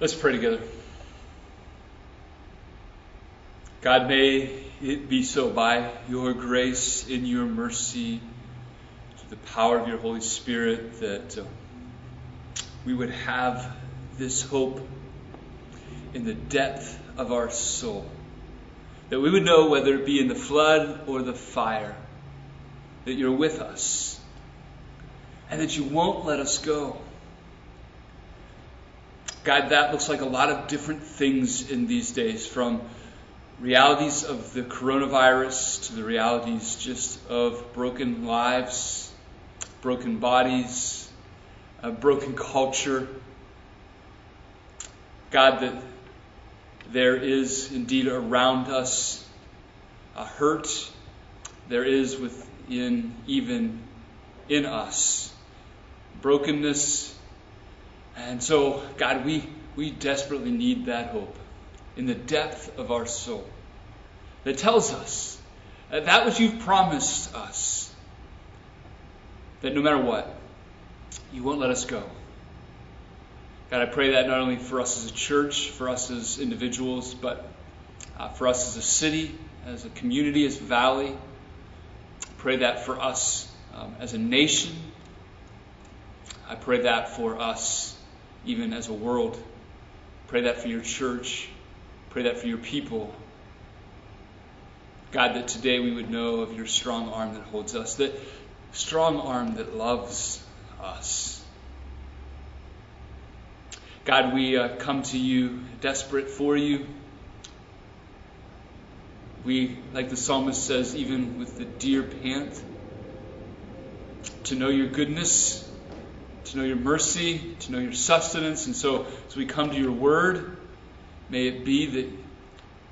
Let's pray together. God, may it be so by your grace, in your mercy, through the power of your Holy Spirit, that uh, we would have this hope in the depth of our soul. That we would know, whether it be in the flood or the fire, that you're with us and that you won't let us go. God, that looks like a lot of different things in these days, from realities of the coronavirus to the realities just of broken lives, broken bodies, a broken culture. God, that there is indeed around us a hurt, there is within even in us brokenness, and so, God, we, we desperately need that hope in the depth of our soul that tells us that, that which you've promised us, that no matter what, you won't let us go. God, I pray that not only for us as a church, for us as individuals, but uh, for us as a city, as a community, as a valley. I pray that for us um, as a nation. I pray that for us even as a world. Pray that for your church. Pray that for your people. God, that today we would know of your strong arm that holds us, that strong arm that loves us. God, we uh, come to you desperate for you. We, like the psalmist says, even with the deer pant, to know your goodness to know your mercy, to know your sustenance. And so, as we come to your word, may it be that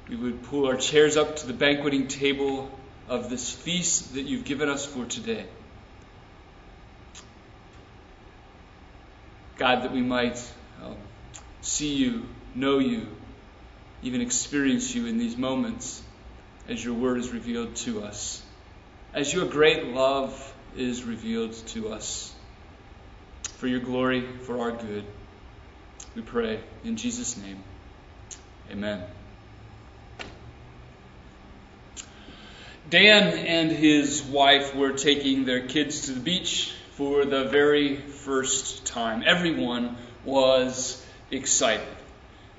we would pull our chairs up to the banqueting table of this feast that you've given us for today. God, that we might um, see you, know you, even experience you in these moments as your word is revealed to us, as your great love is revealed to us for your glory, for our good. We pray in Jesus' name. Amen. Dan and his wife were taking their kids to the beach for the very first time. Everyone was excited.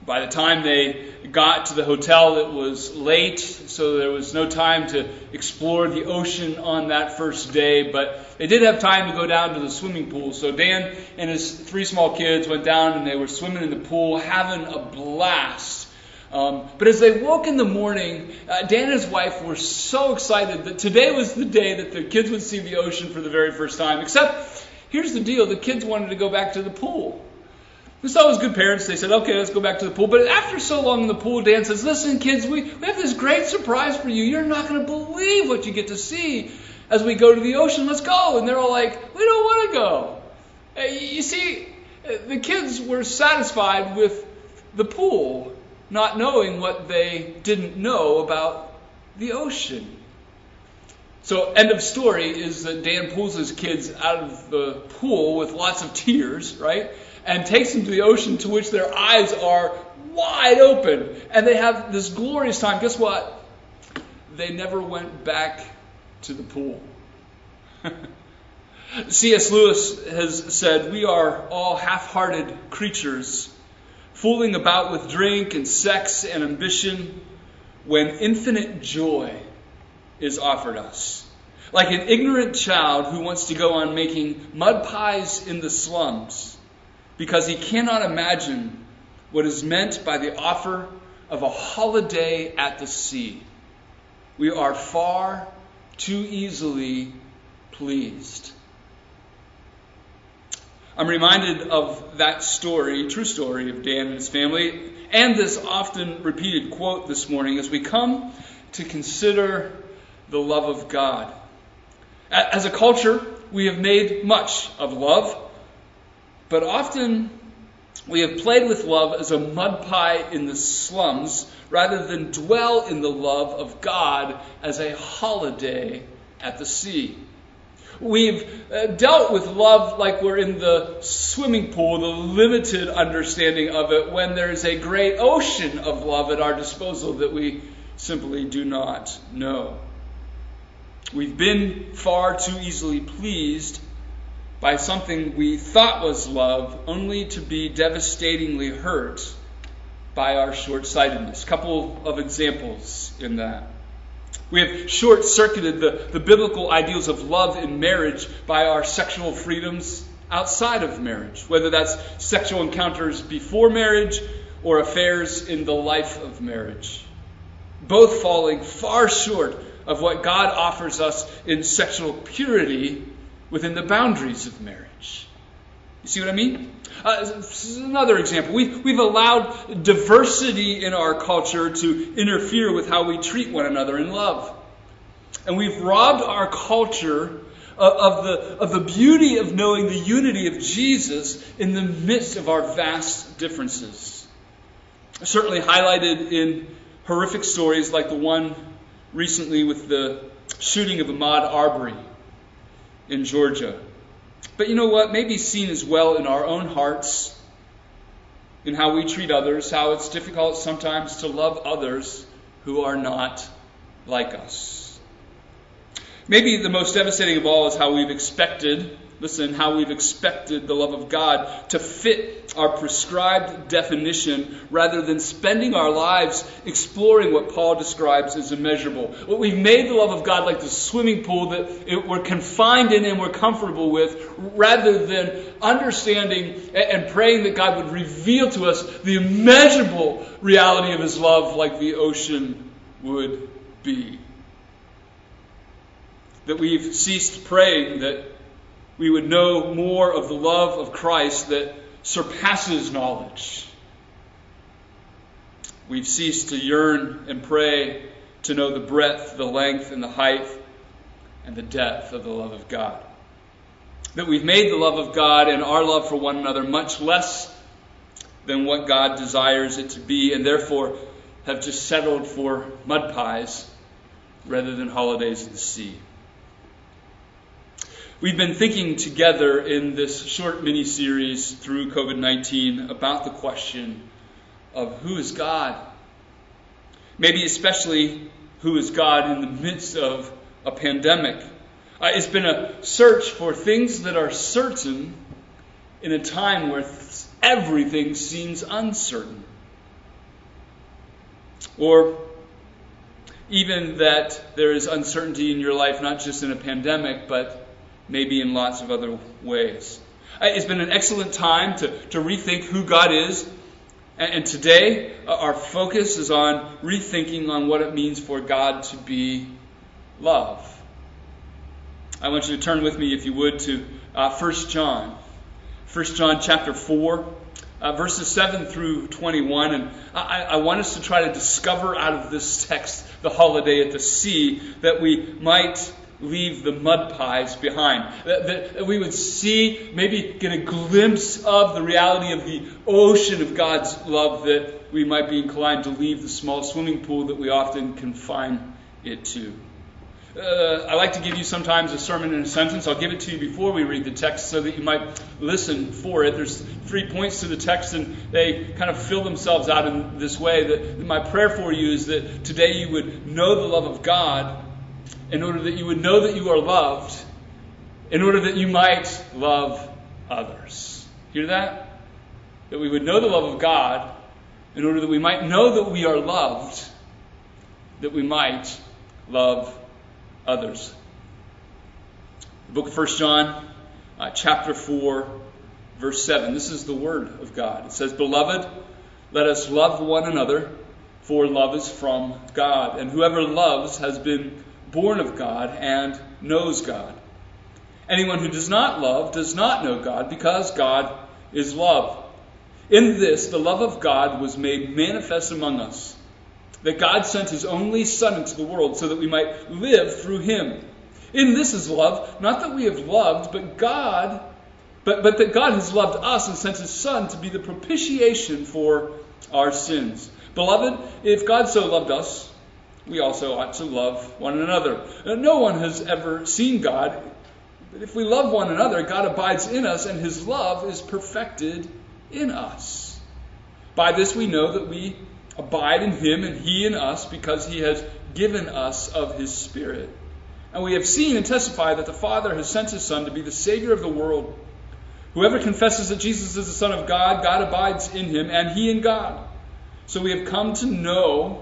By the time they got to the hotel, it was late, so there was no time to explore the ocean on that first day, but they did have time to go down to the swimming pool. So Dan and his three small kids went down and they were swimming in the pool, having a blast. Um, but as they woke in the morning, uh, Dan and his wife were so excited that today was the day that their kids would see the ocean for the very first time. Except, here's the deal the kids wanted to go back to the pool. We saw as good parents, they said, okay, let's go back to the pool. But after so long in the pool, Dan says, listen, kids, we, we have this great surprise for you. You're not going to believe what you get to see as we go to the ocean. Let's go. And they're all like, we don't want to go. Uh, you see, uh, the kids were satisfied with the pool, not knowing what they didn't know about the ocean. So, end of story is that Dan pulls his kids out of the pool with lots of tears, right? And takes them to the ocean to which their eyes are wide open and they have this glorious time. Guess what? They never went back to the pool. C.S. Lewis has said, We are all half hearted creatures, fooling about with drink and sex and ambition when infinite joy is offered us. Like an ignorant child who wants to go on making mud pies in the slums because he cannot imagine what is meant by the offer of a holiday at the sea. We are far too easily pleased. I'm reminded of that story, true story of Dan and his family, and this often repeated quote this morning as we come to consider the love of God. As a culture, we have made much of love but often we have played with love as a mud pie in the slums rather than dwell in the love of God as a holiday at the sea. We've uh, dealt with love like we're in the swimming pool, the limited understanding of it, when there's a great ocean of love at our disposal that we simply do not know. We've been far too easily pleased by something we thought was love, only to be devastatingly hurt by our short sightedness. Couple of examples in that. We have short circuited the, the biblical ideals of love in marriage by our sexual freedoms outside of marriage, whether that's sexual encounters before marriage or affairs in the life of marriage. Both falling far short of what God offers us in sexual purity within the boundaries of marriage. You see what I mean? Uh, another example. We, we've allowed diversity in our culture to interfere with how we treat one another in love. And we've robbed our culture of the, of the beauty of knowing the unity of Jesus in the midst of our vast differences. Certainly highlighted in horrific stories like the one recently with the shooting of Ahmaud Arbery in Georgia. But you know what? Maybe seen as well in our own hearts, in how we treat others, how it's difficult sometimes to love others who are not like us. Maybe the most devastating of all is how we've expected listen, how we've expected the love of God to fit our prescribed definition rather than spending our lives exploring what Paul describes as immeasurable. What we've made the love of God like the swimming pool that it, we're confined in and we're comfortable with rather than understanding and praying that God would reveal to us the immeasurable reality of his love like the ocean would be. That we've ceased praying that we would know more of the love of Christ that surpasses knowledge. We've ceased to yearn and pray to know the breadth, the length, and the height, and the depth of the love of God. That we've made the love of God and our love for one another much less than what God desires it to be, and therefore have just settled for mud pies rather than holidays at the sea. We've been thinking together in this short mini series through COVID 19 about the question of who is God? Maybe especially who is God in the midst of a pandemic. Uh, it's been a search for things that are certain in a time where th- everything seems uncertain. Or even that there is uncertainty in your life, not just in a pandemic, but maybe in lots of other ways. Uh, it's been an excellent time to, to rethink who God is. And, today, uh, our focus is on rethinking on what it means for God to be love. I want you to turn with me, if you would, to uh, 1 John. 1 John chapter 4, uh, verses 7 through 21. And I, I want us to try to discover out of this text the holiday at the sea that we might leave the mud pies behind. That, that, we would see, maybe get a glimpse of the reality of the ocean of God's love, that we might be inclined to leave the small swimming pool that we often confine it to. Uh, I like to give you sometimes a sermon in a sentence. I'll give it to you before we read the text so that you might listen for it. There's three points to the text, and they kind of fill themselves out in this way. That my prayer for you is that today you would know the love of God in order that you would know that you are loved, in order that you might love others. Hear that? That we would know the love of God, in order that we might know that we are loved, that we might love others. The book of 1 John, uh, chapter 4, verse 7. This is the word of God. It says, Beloved, let us love one another, for love is from God. And whoever loves has been born of God and knows God. Anyone who does not love does not know God because God is love. In this, the love of God was made manifest among us. That God sent his only Son into the world so that we might live through him. In this is love, not that we have loved, but God, but, but that God has loved us and sent his Son to be the propitiation for our sins. Beloved, if God so loved us, we also ought to love one another. No one has ever seen God, But if we love one another, God abides in us, and his love is perfected in us. By this we know that we abide in him and he in us because he has given us of his Spirit. And we have seen and testified that the Father has sent his Son to be the Savior of the world. Whoever confesses that Jesus is the Son of God, God abides in him, and he in God. So we have come to know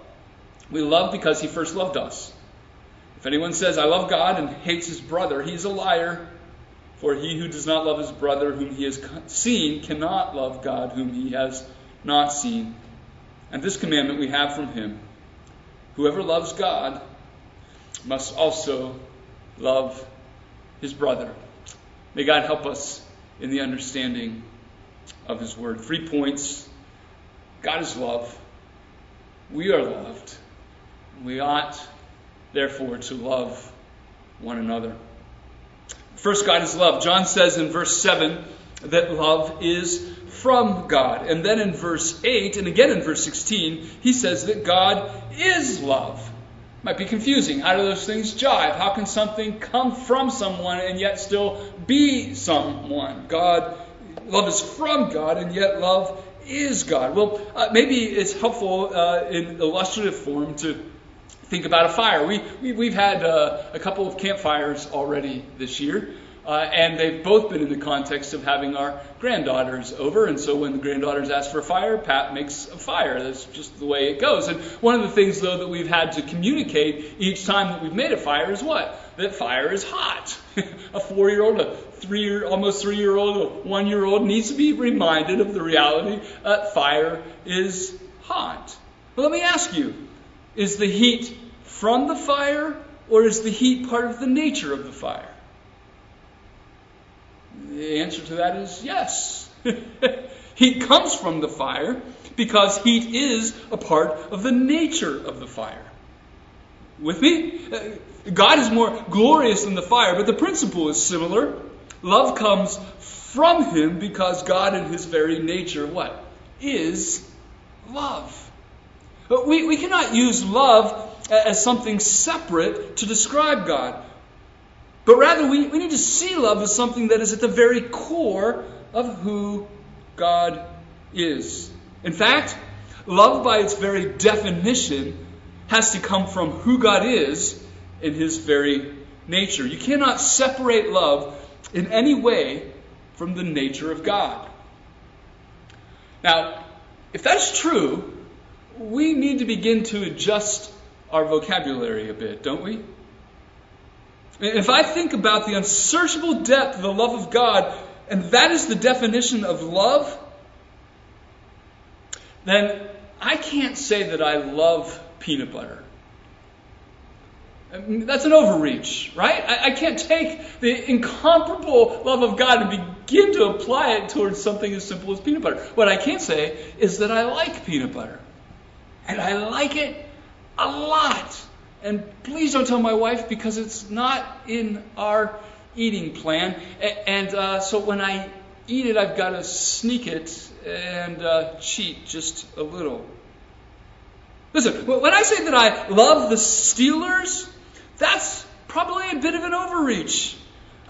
We love because he first loved us. If anyone says, I love God and hates his brother, he is a liar. For he who does not love his brother whom he has seen cannot love God whom he has not seen. And this commandment we have from him whoever loves God must also love his brother. May God help us in the understanding of his word. Three points God is love. We are loved. We ought, therefore, to love one another. First, God is love. John says in verse 7 that love is from God. And then in verse 8 and again in verse 16, he says that God is love. Might be confusing. How do those things jive? How can something come from someone and yet still be someone? God, love is from God, and yet love is God. Well, uh, maybe it's helpful uh, in illustrative form to think about a fire. We, we, have had uh, a couple of campfires already this year. Uh, and they've both been in the context of having our granddaughters over. And so when the granddaughters ask for a fire, Pat makes a fire. That's just the way it goes. And one of the things, though, that we've had to communicate each time that we've made a fire is what? That fire is hot. a four year old, a three year, almost three year old, a one year old needs to be reminded of the reality that fire is hot. Let me ask you is the heat from the fire or is the heat part of the nature of the fire? The answer to that is yes. heat comes from the fire because heat is a part of the nature of the fire. With me? Uh, God is more glorious than the fire, but the principle is similar. Love comes from him because God in his very nature what? Is love. But we, we cannot use love as something separate to describe God. But rather, we, we need to see love as something that is at the very core of who God is. In fact, love by its very definition has to come from who God is in his very nature. You cannot separate love in any way from the nature of God. Now, if that's true, we need to begin to adjust our vocabulary a bit, don't we? If I think about the unsearchable depth of the love of God, and that is the definition of love, then I can't say that I love peanut butter. That's an overreach, right? I, I, can't take the incomparable love of God and begin to apply it towards something as simple as peanut butter. What I can say is that I like peanut butter. And I like it a lot. And please don't tell my wife because it's not in our eating plan. And uh, so when I eat it, I've got to sneak it and uh, cheat just a little. Listen, when I say that I love the Steelers, that's probably a bit of an overreach.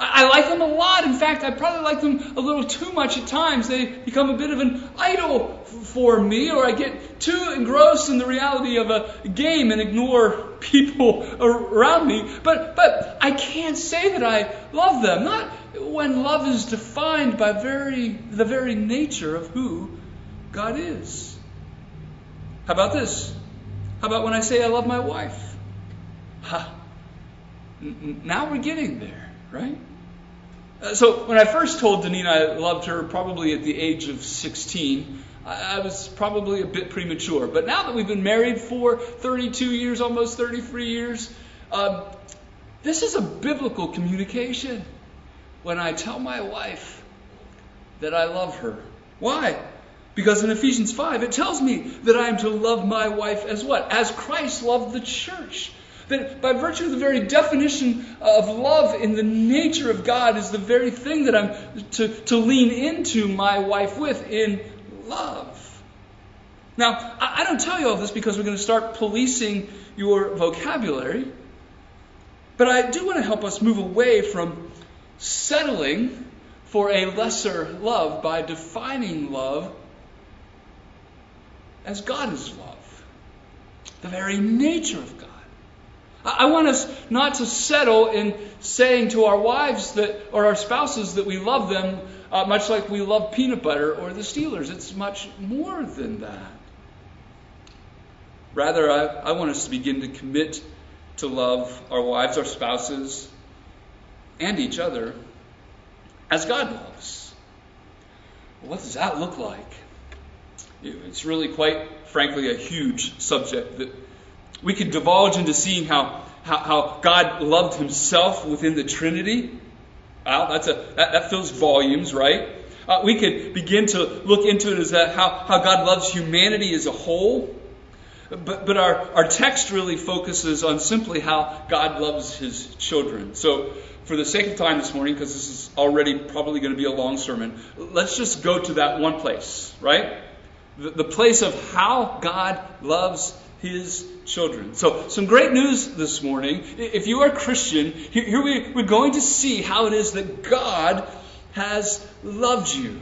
I like them a lot. In fact, I probably like them a little too much at times. They become a bit of an idol for me, or I get too engrossed in the reality of a game and ignore people around me. But, but I can't say that I love them. Not when love is defined by very, the very nature of who God is. How about this? How about when I say I love my wife? Ha. Now we're getting there, right? Uh, so when I first told Deneen I loved her, probably at the age of 16, I was probably a bit premature. But now that we've been married for 32 years, almost 33 years, uh, this is a biblical communication. when I tell my wife that I love her. Why? Because in Ephesians 5, it tells me that I am to love my wife as what? As Christ loved the church. That by virtue of the very definition of love in the nature of God is the very thing that I'm to, to lean into my wife with in love. Now, I, I don't tell you all this because we're going to start policing your vocabulary, but I do want to help us move away from settling for a lesser love by defining love as God is love, the very nature of God. I want us not to settle in saying to our wives that, or our spouses that we love them, uh, much like we love peanut butter or the Steelers. It's much more than that. Rather, I, I want us to begin to commit to love our wives, our spouses, and each other as God loves. What does that look like? It's really quite frankly a huge subject that we could divulge into seeing how, how, how God loved himself within the Trinity. Wow, that's a, that, that fills volumes, right? Uh, we could begin to look into it as a, how, how God loves humanity as a whole. But, but our, our text really focuses on simply how God loves his children. So, for the sake of time this morning, because this is already probably going to be a long sermon, let's just go to that one place, right? The, the place of how God loves his children. So, some great news this morning. If you are a Christian, here we, we're going to see how it is that God has loved you.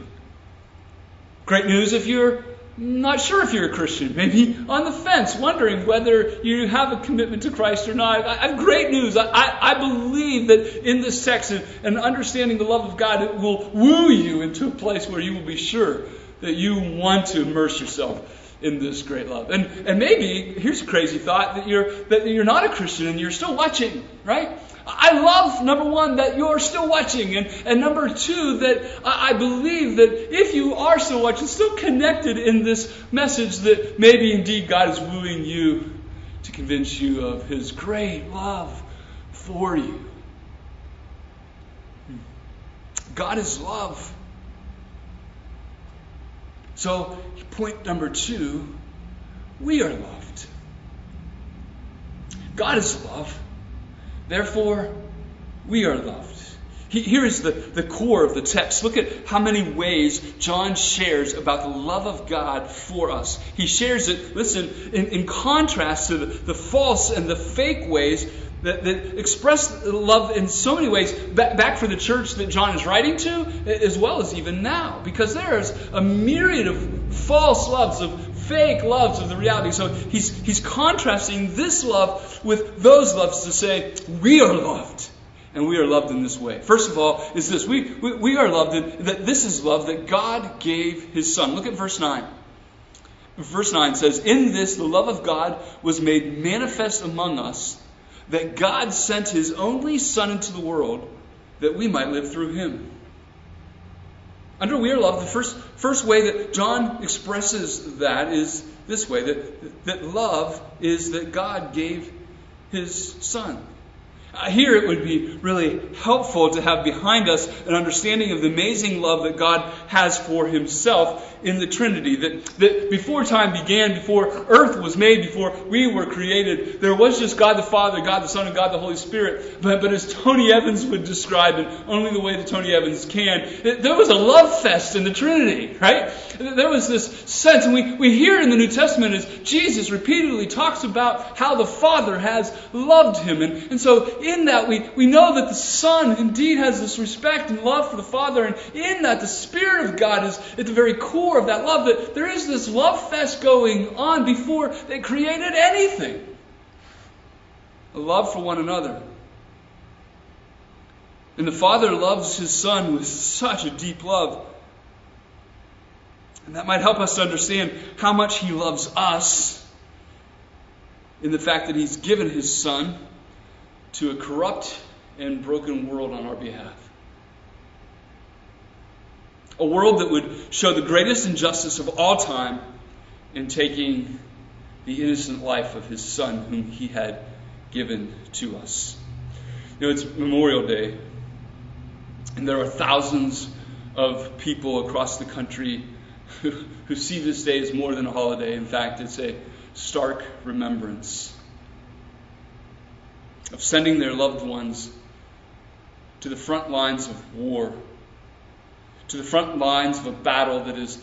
Great news if you're not sure if you're a Christian, maybe on the fence, wondering whether you have a commitment to Christ or not. I have great news. I, I, I believe that in this text and, and understanding the love of God, it will woo you into a place where you will be sure that you want to immerse yourself in this great love. And and maybe here's a crazy thought that you're that you're not a Christian and you're still watching, right? I love number one that you're still watching, and, and number two that I believe that if you are still watching, still connected in this message, that maybe indeed God is wooing you to convince you of His great love for you. Hmm. God is love. So, point number two we are loved. God is love. Therefore, we are loved. Here is the, the core of the text. Look at how many ways John shares about the love of God for us. He shares it, listen, in, in contrast to the, the false and the fake ways that, that express love in so many ways back, for the church that John is writing to, as well as even now. Because there's a myriad of false loves, of fake loves of the reality. So he's, he's contrasting this love with those loves to say, we are loved. And we are loved in this way. First of all, is this we, we, we are loved in that this is love that God gave his Son. Look at verse 9. Verse 9 says, In this the love of God was made manifest among us that God sent his only Son into the world that we might live through him. Under we are loved, the first, first way that John expresses that is this way that, that love is that God gave his Son. Uh, here it would be really helpful to have behind us an understanding of the amazing love that God has for himself in the Trinity. That, that before time began, before earth was made, before we were created, there was just God the Father, God the Son, and God the Holy Spirit. But, but as Tony Evans would describe it, only the way that Tony Evans can, there was a love fest in the Trinity, right? There was this sense, and we, we hear in the New Testament as Jesus repeatedly talks about how the Father has loved him. And, and so in that we, we know that the Son indeed has this respect and love for the Father, and in that the Spirit of God is at the very core of that love that there is this love fest going on before they created anything. A love for one another. And the Father loves His Son with such a deep love. And that might help us to understand how much He loves us in the fact that He's given His Son to a corrupt and broken world on our behalf. A world that would show the greatest injustice of all time in taking the innocent life of his son, whom he had given to us. You know, it's Memorial Day. And there are thousands of people across the country who, who see this day as more than a holiday. In fact, it's a stark remembrance of sending their loved ones to the front lines of war, to the front lines of a battle that is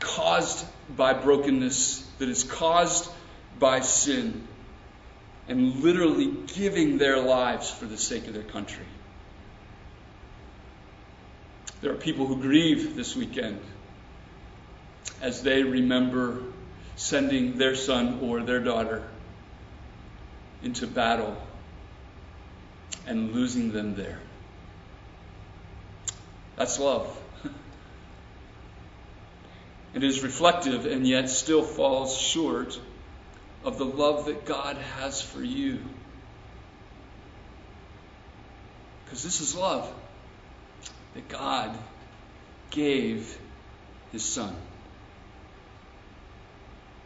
caused by brokenness, that is caused by sin, and literally giving their lives for the sake of their country. There are people who grieve this weekend as they remember sending their son or their daughter into battle and losing them there. That's love. It is reflective and yet still falls short of the love that God has for you. Because this is love that God gave His Son.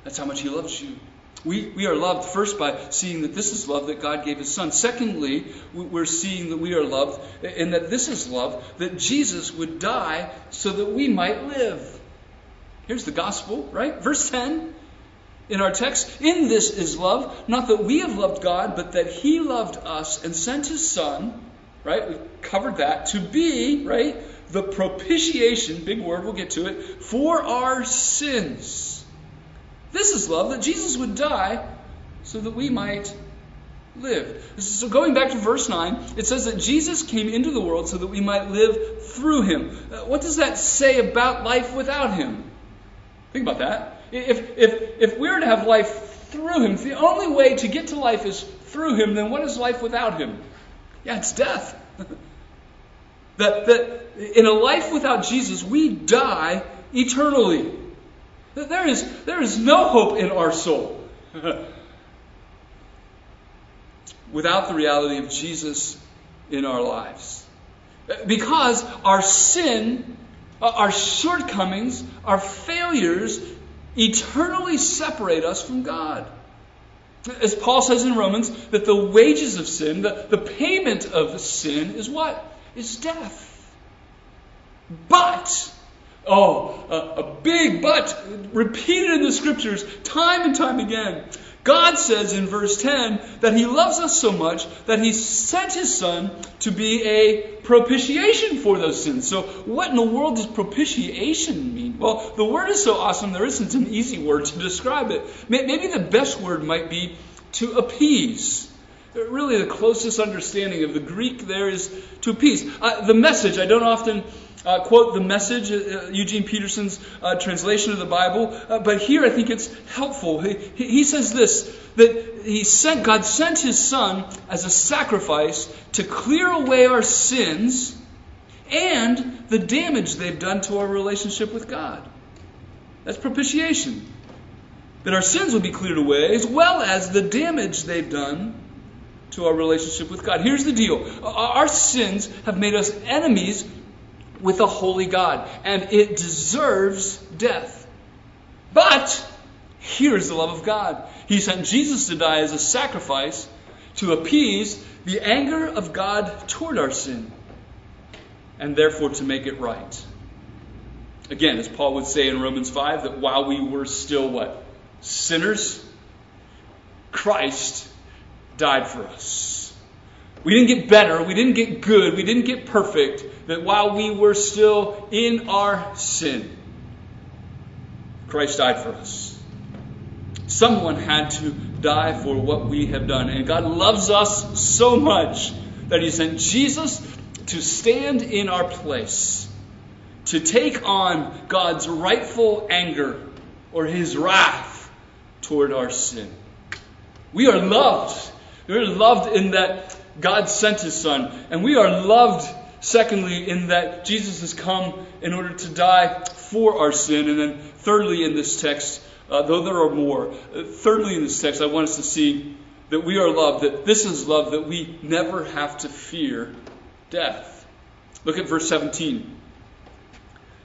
That's how much He loves you. We, we are loved first by seeing that this is love that God gave His Son. Secondly, we're seeing that we are loved and that this is love, that Jesus would die so that we might live. Here's the gospel, right? Verse 10 in our text. In this is love, not that we have loved God, but that He loved us and sent His Son, right? We've covered that, to be, right? The propitiation, big word, we'll get to it, for our sins this is love, that Jesus would die so that we might live. So going back to verse 9, it says that Jesus came into the world so that we might live through him. Uh, what does that say about life without him? Think about that. If, if, if we're to have life through him, if the only way to get to life is through him, then what is life without him? Yeah, it's death. that, that in a life without Jesus, we die eternally. There is, there is no hope in our soul without the reality of Jesus in our lives. Because our sin, uh, our shortcomings, our failures eternally separate us from God. As Paul says in Romans, that the wages of sin, the, the payment of sin is what? Is death. But Oh, a, a big but repeated in the scriptures time and time again. God says in verse 10 that He loves us so much that He sent His Son to be a propitiation for those sins. So, what in the world does propitiation mean? Well, the word is so awesome, there isn't an easy word to describe it. Maybe the best word might be to appease. Really, the closest understanding of the Greek there is to appease. Uh, the message, I don't often uh, quote the message, uh, Eugene Peterson's uh, translation of the Bible, uh, but here I think it's helpful. He, he says this that he sent, God sent his Son as a sacrifice to clear away our sins and the damage they've done to our relationship with God. That's propitiation. That our sins will be cleared away as well as the damage they've done to our relationship with God. Here's the deal our sins have made us enemies with a holy God, and it deserves death. But here's the love of God He sent Jesus to die as a sacrifice to appease the anger of God toward our sin, and therefore to make it right. Again, as Paul would say in Romans 5, that while we were still what? Sinners, Christ died for us. We didn't get better, we didn't get good, we didn't get perfect, that while we were still in our sin, Christ died for us. Someone had to die for what we have done. And God loves us so much that He sent Jesus to stand in our place, to take on God's rightful anger or His wrath toward our sin. We are loved. We are loved in that God sent His Son, and we are loved Secondly, in that Jesus has come in order to die for our sin. And then thirdly, in this text, uh, though there are more, uh, thirdly, in this text, I want us to see that we are loved, that this is love, that we never have to fear death. Look at verse 17.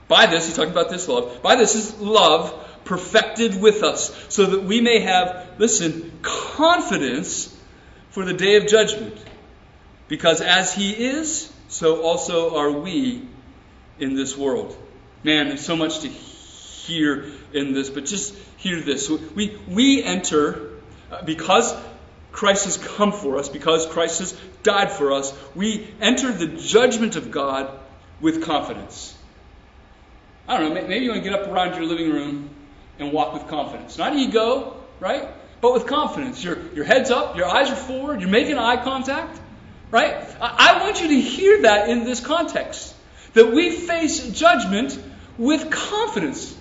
By this, he's talking about this love. By this is love perfected with us, so that we may have, listen, confidence for the day of judgment. Because as he is, so also are we in this world. Man, there's so much to hear in this, but just hear this. We, we enter, uh, because Christ has come for us, because Christ has died for us, we enter the judgment of God with confidence. I don't know, maybe you want to get up around your living room and walk with confidence. Not ego, right? But with confidence. Your, your head's up, your eyes are forward, you're making eye contact, right? I, want you to hear that in this context. That we face judgment with confidence.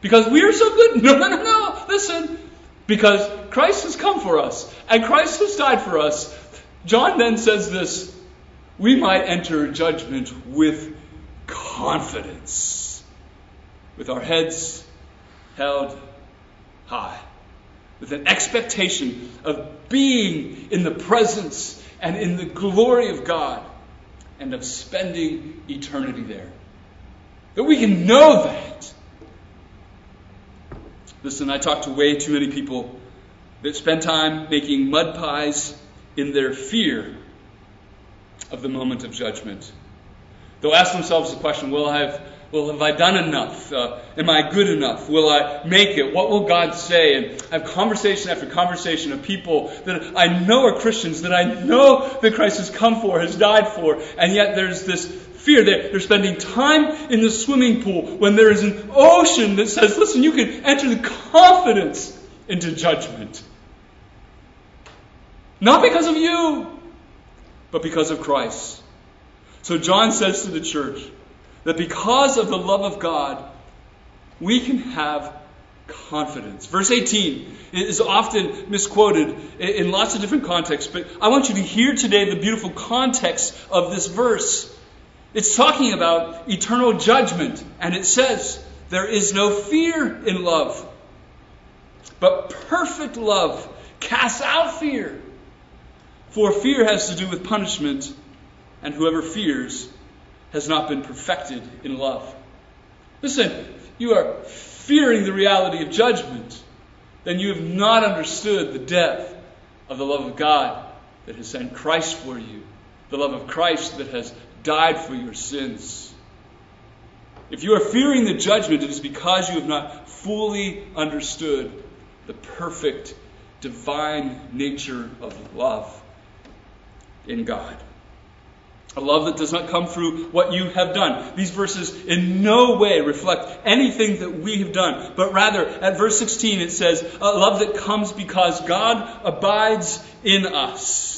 Because we are so good. No, no, no, no. Listen. Because Christ has come for us and Christ has died for us. John then says this we might enter judgment with confidence, with our heads held high, with an expectation of being in the presence and in the glory of God and of spending eternity there. That we can know that. Listen, I talk to way too many people that spend time making mud pies in their fear of the moment of judgment. They'll ask themselves the question, will I have, well, have I done enough? Uh, am I good enough? Will I make it? What will God say? And I have conversation after conversation of people that I know are Christians, that I know that Christ has come for, has died for, and yet there's this fear. They're, they're spending time in the swimming pool when there is an ocean that says, listen, you can enter the confidence into judgment. Not because of you, but because of Christ. So John says to the church that because of the love of God, we can have confidence. Verse 18 is often misquoted in lots of different contexts, but I want you to hear today the beautiful context of this verse. It's talking about eternal judgment, and it says, There is no fear in love, but perfect love casts out fear. For fear has to do with punishment, and whoever fears has not been perfected in love. Listen, you are fearing the reality of judgment, then you have not understood the depth of the love of God that has sent Christ for you, the love of Christ that has died for your sins. If you are fearing the judgment, it is because you have not fully understood the perfect divine nature of love in God. A love that does not come through what you have done. These verses in no way reflect anything that we have done, but rather at verse 16 it says, a love that comes because God abides in us.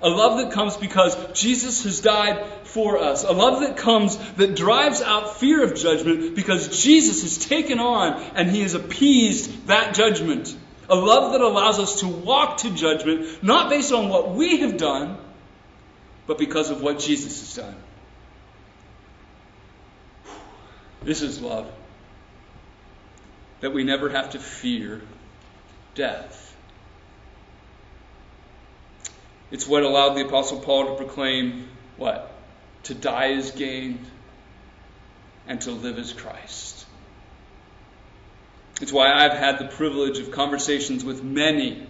A love that comes because Jesus has died for us. A love that comes that drives out fear of judgment because Jesus has taken on and he has appeased that judgment. A love that allows us to walk to judgment not based on what we have done, but because of what Jesus has done. This is love. That we never have to fear death. It's what allowed the Apostle Paul to proclaim what? To die is gain and to live as Christ. It's why I've had the privilege of conversations with many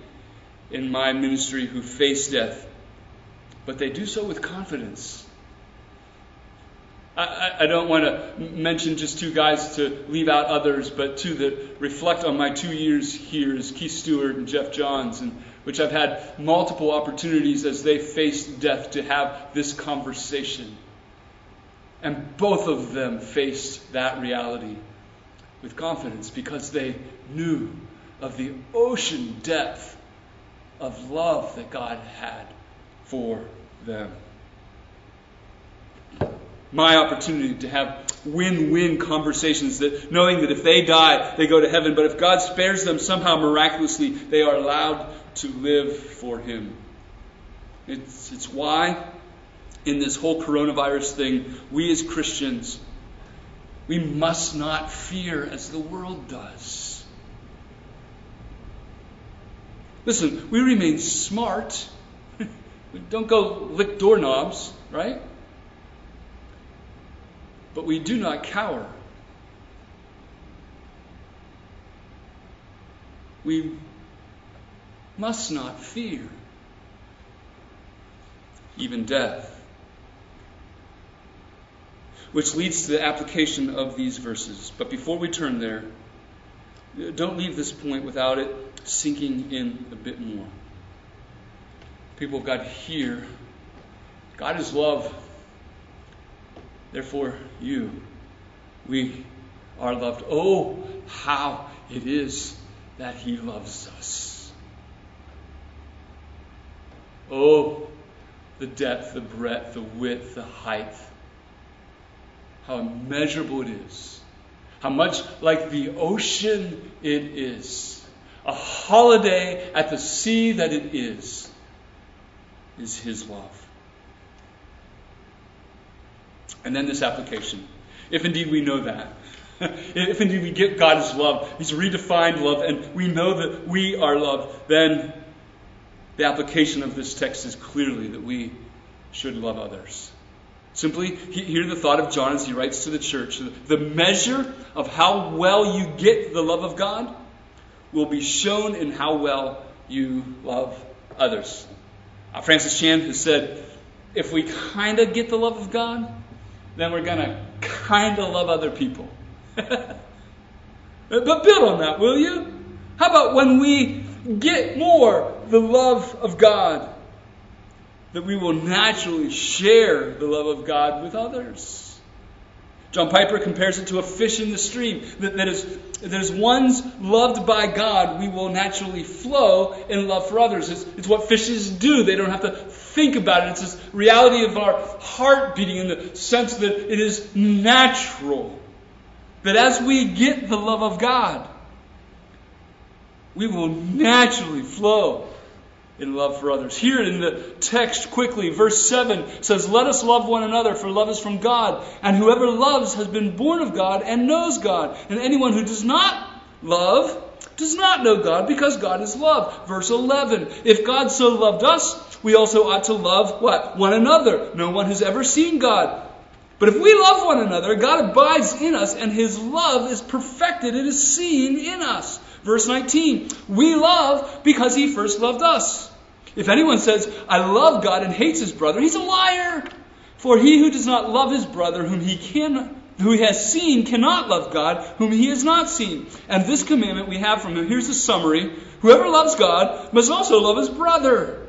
in my ministry who face death but they do so with confidence. I, I, don't want to mention just two guys to leave out others, but two that reflect on my two years here is Keith Stewart and Jeff Johns, and which I've had multiple opportunities as they faced death to have this conversation. And both of them faced that reality with confidence because they knew of the ocean depth of love that God had for them. My opportunity to have win win conversations that knowing that if they die, they go to heaven, but if God spares them somehow miraculously, they are allowed to live for Him. It's, it's why, in this whole coronavirus thing, we as Christians, we must not fear as the world does. Listen, we remain smart we don't go lick doorknobs, right? But we do not cower. We must not fear even death. which leads to the application of these verses. But before we turn there, don't leave this point without it sinking in a bit more. People of God, here, God is love. Therefore, you, we are loved. Oh, how it is that He loves us. Oh, the depth, the breadth, the width, the height. How immeasurable it is. How much like the ocean it is. A holiday at the sea that it is, is His love. And then this application. If indeed we know that, if indeed we get God's love, He's redefined love, and we know that we are loved, then the application of this text is clearly that we should love others. Simply hear the thought of John as he writes to the church. The measure of how well you get the love of God will be shown in how well you love others. Uh, Francis Chan has said, if we kind of get the love of God, then we're going to kind of love other people. but build on that, will you? How about when we get more the love of God, that we will naturally share the love of God with others? John Piper compares it to a fish in the stream. That, that, is, that is ones loved by God, we will naturally flow in love for others. It's, it's what fishes do. They don't have to think about it. It's this reality of our heart beating in the sense that it is natural. That as we get the love of God, we will naturally flow in love for others. Here in the text, quickly, verse 7 says, Let us love one another, for love is from God. And whoever loves has been born of God and knows God. And anyone who does not love does not know God, because God is love. Verse 11 If God so loved us, we also ought to love what? One another. No one has ever seen God. But if we love one another, God abides in us, and his love is perfected, it is seen in us. Verse 19 We love because he first loved us. If anyone says, I love God and hates his brother, he's a liar. For he who does not love his brother, whom he can who he has seen cannot love God, whom he has not seen. And this commandment we have from him. Here's a summary. Whoever loves God must also love his brother.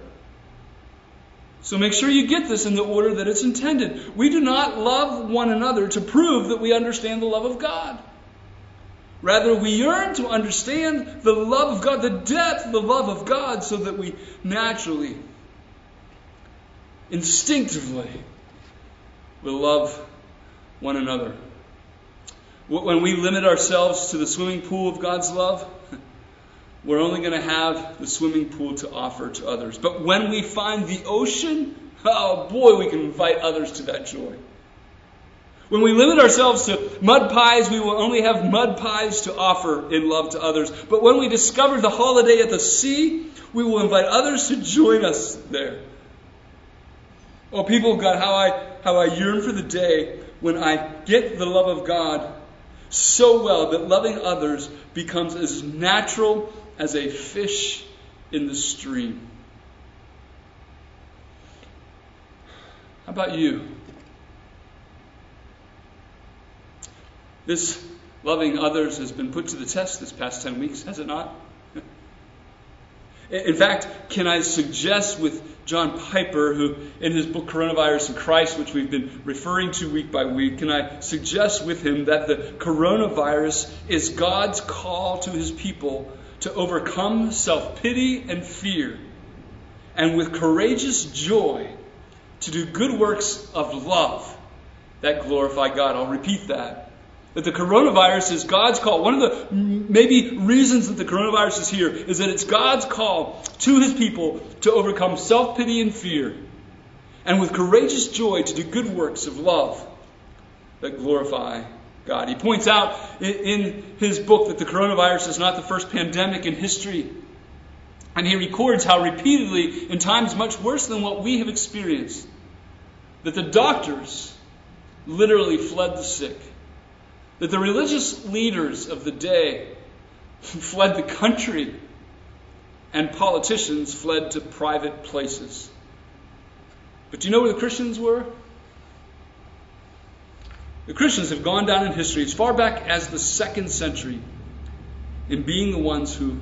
So make sure you get this in the order that it's intended. We do not love one another to prove that we understand the love of God. Rather, we yearn to understand the love of God, the depth of the love of God, so that we naturally, instinctively, will love one another. When we limit ourselves to the swimming pool of God's love, we're only going to have the swimming pool to offer to others. But when we find the ocean, oh boy, we can invite others to that joy. When we limit ourselves to mud pies, we will only have mud pies to offer in love to others. But when we discover the holiday at the sea, we will invite others to join us there. Oh, people of God, how I, how I yearn for the day when I get the love of God so well that loving others becomes as natural as a fish in the stream. How about you? This loving others has been put to the test this past 10 weeks, has it not? In fact, can I suggest with John Piper, who in his book Coronavirus and Christ, which we've been referring to week by week, can I suggest with him that the coronavirus is God's call to his people to overcome self pity and fear, and with courageous joy to do good works of love that glorify God? I'll repeat that that the coronavirus is God's call. One of the maybe reasons that the coronavirus is here is that it's God's call to his people to overcome self pity and fear, and with courageous joy to do good works of love that glorify God. He points out in his book that the coronavirus is not the first pandemic in history. And he records how repeatedly, in times much worse than what we have experienced, that the doctors literally fled the sick that the religious leaders of the day fled the country and politicians fled to private places. But do you know where the Christians were? The Christians have gone down in history as far back as the second century in being the ones who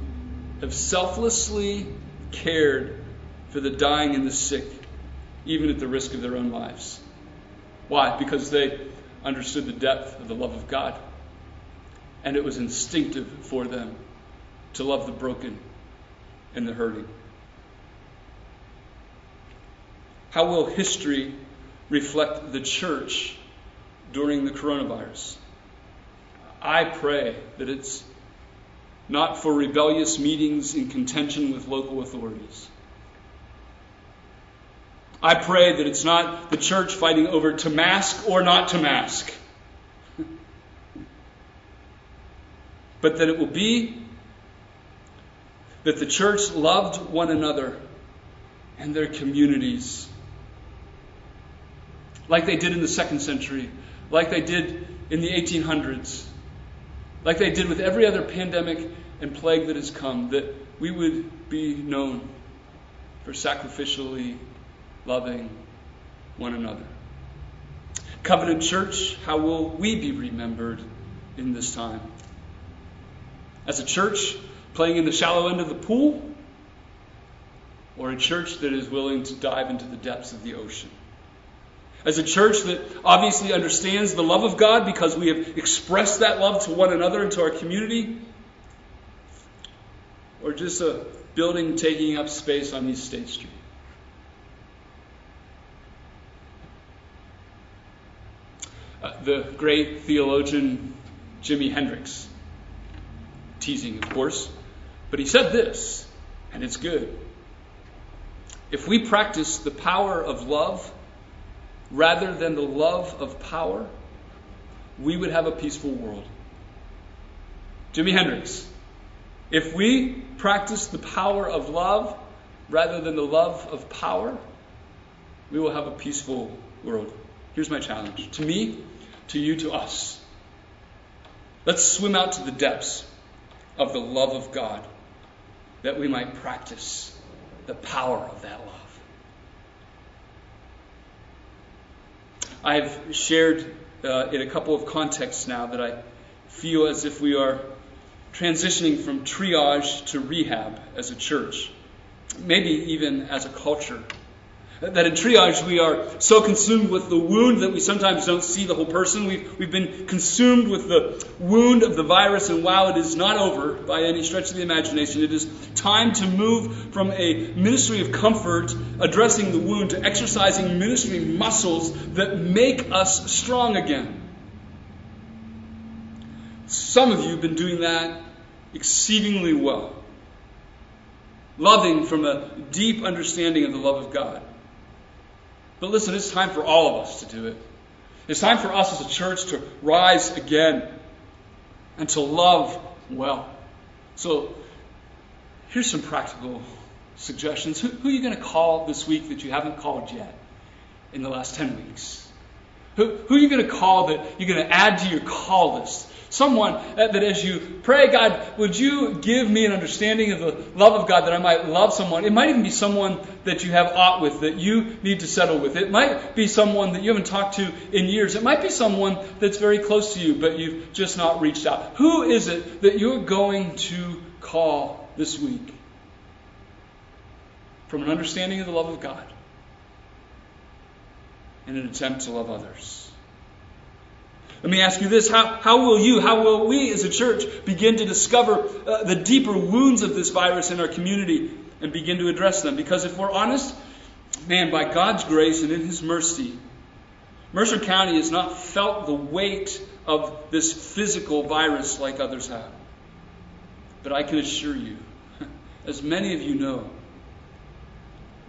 have selflessly cared for the dying and the sick, even at the risk of their own lives. Why? Because they understood the depth of the love of God. And it was instinctive for them to love the broken and the hurting. How will history reflect the church during the coronavirus? I pray that it's not for rebellious meetings in contention with local authorities. I pray that it's not the church fighting over to mask or not to mask, but that it will be that the church loved one another and their communities like they did in the second century, like they did in the 1800s, like they did with every other pandemic and plague that has come, that we would be known for sacrificially loving one another. Covenant Church, how will we be remembered in this time? As a church playing in the shallow end of the pool, or a church that is willing to dive into the depths of the ocean? As a church that obviously understands the love of God because we have expressed that love to one another and to our community, or just a building taking up space on East State Street? Uh, the great theologian Jimi Hendrix, teasing, of course, but he said this, and it's good. If we practice the power of love rather than the love of power, we would have a peaceful world. Jimi Hendrix. If we practice the power of love rather than the love of power, we will have a peaceful world. Here's my challenge to me, to you, to us. Let's swim out to the depths of the love of God that we might practice the power of that love. I've shared uh, in a couple of contexts now that I feel as if we are transitioning from triage to rehab as a church, maybe even as a culture. That in triage we are so consumed with the wound that we sometimes don't see the whole person. We've, we've been consumed with the wound of the virus, and while it is not over by any stretch of the imagination, it is time to move from a ministry of comfort addressing the wound to exercising ministry muscles that make us strong again. Some of you have been doing that exceedingly well, loving from a deep understanding of the love of God. But listen, it's time for all of us to do it. It's time for us as a church to rise again and to love well. So, here's some practical suggestions. Who, who are you going to call this week that you haven't called yet in the last 10 weeks? Who, who are you going to call that you're going to add to your call list? Someone that, that, as you pray, God, would you give me an understanding of the love of God that I might love someone? It might even be someone that you have aught with, that you need to settle with. It might be someone that you haven't talked to in years. It might be someone that's very close to you, but you've just not reached out. Who is it that you're going to call this week? From an understanding of the love of God in an attempt to love others. Let me ask you this how, how will you, how will we as a church begin to discover uh, the deeper wounds of this virus in our community and begin to address them? Because if we're honest, man, by God's grace and in His mercy, Mercer County has not felt the weight of this physical virus like others have. But I can assure you, as many of you know,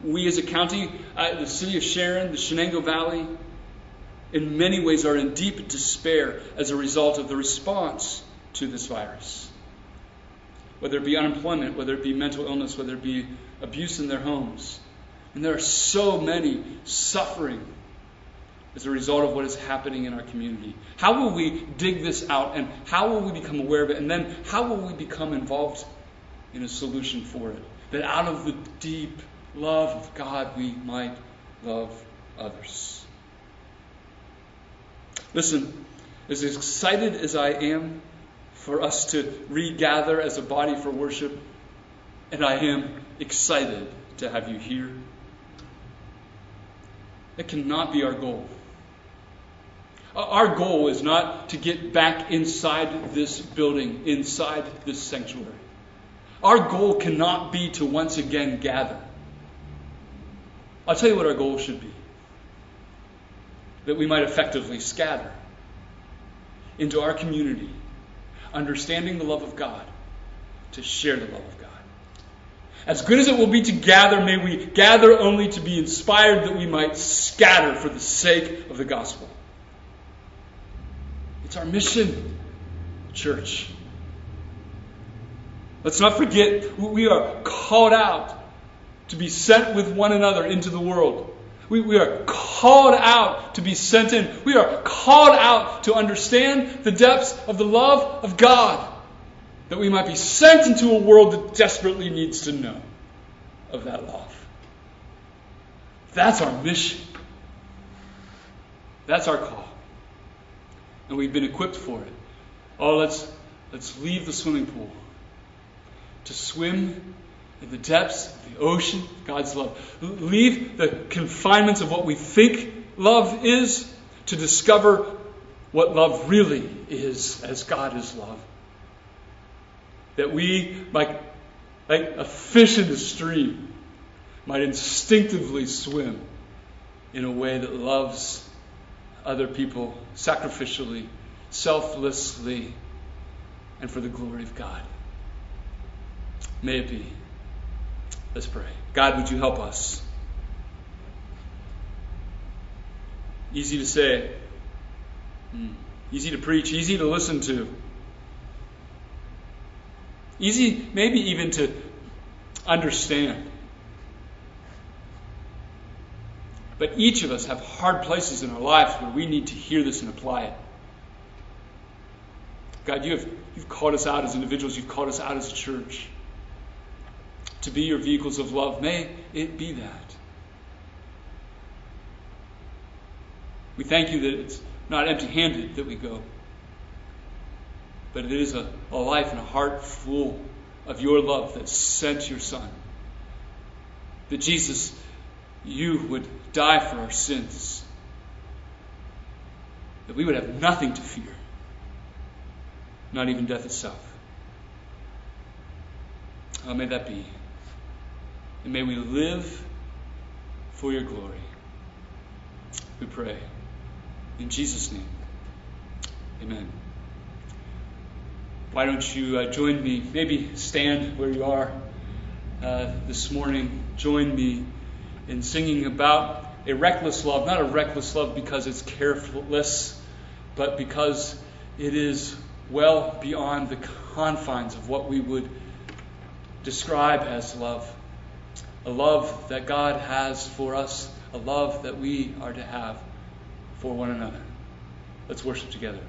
we as a county, uh, the city of Sharon, the Shenango Valley, in many ways are in deep despair as a result of the response to this virus. Whether it be unemployment, whether it be mental illness, whether it be abuse in their homes. And there are so many suffering as a result of what is happening in our community. How will we dig this out and how will we become aware of it? And then how will we become involved in a solution for it? That out of the deep love of God we might love others. Listen, as excited as I am for us to regather as a body for worship, and I am excited to have you here, that cannot be our goal. Our goal is not to get back inside this building, inside this sanctuary. Our goal cannot be to once again gather. I'll tell you what our goal should be that we might effectively scatter into our community, understanding the love of God, to share the love of God. As good as it will be to gather, may we gather only to be inspired that we might scatter for the sake of the gospel. It's our mission, church. Let's not forget we are called out to be sent with one another into the world. We, we are called out to be sent in. We are called out to understand the depths of the love of God, that we might be sent into a world that desperately needs to know of that love. That's our mission. That's our call. And we've been equipped for it. Oh, let's, let's leave the swimming pool to swim in the depths of the ocean, God's love. Leave the confinements of what we think love is to discover what love really is as God is love. That we, like, like a fish in the stream, might instinctively swim in a way that loves other people sacrificially, selflessly, and for the glory of God. May it be. Let's pray. God, would you help us? Easy to say, hmm. easy to preach, easy to listen to. Easy, maybe even to understand. But each of us have hard places in our lives where we need to hear this and apply it. God, you have, you've called us out as individuals, you've called us out as a church to be your vehicles of love. May it be that. We thank you that it's not empty handed that we go, but it is a, a life and a heart full of your love that sent your Son. That Jesus, you would die for our sins. That we would have nothing to fear, not even death itself. Oh, may that be. And may we live for your glory. We pray. In Jesus' name. Amen. Why don't you uh, join me? Maybe stand where you are uh, this morning. Join me in singing about a reckless love. Not a reckless love because it's careless, but because it is well beyond the confines of what we would describe as love a love that God has for us, a love that we are to have for one another. Let's worship together.